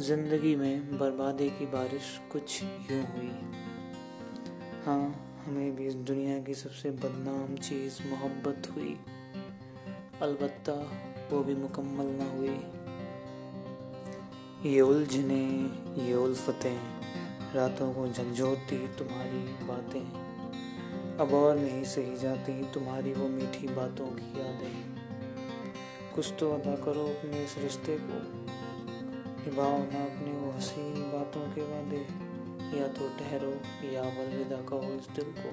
ज़िंदगी में बर्बादी की बारिश कुछ यूँ हुई। हाँ हमें भी इस दुनिया की सबसे बदनाम चीज़ मोहब्बत हुई। अलबत्ता वो भी मुकम्मल ना हुई। ये उलझने, ये उल्फतें, रातों को झंझोती तुम्हारी बातें। अब और नहीं सही जाती तुम्हारी वो मीठी बातों की यादें। कुछ तो अदा करो अपने इस रिश्ते को। निभाओ ना अपने वो हसीन बातों के वादे, या तो ठहरो, या अलविदा कहो इस दिल को।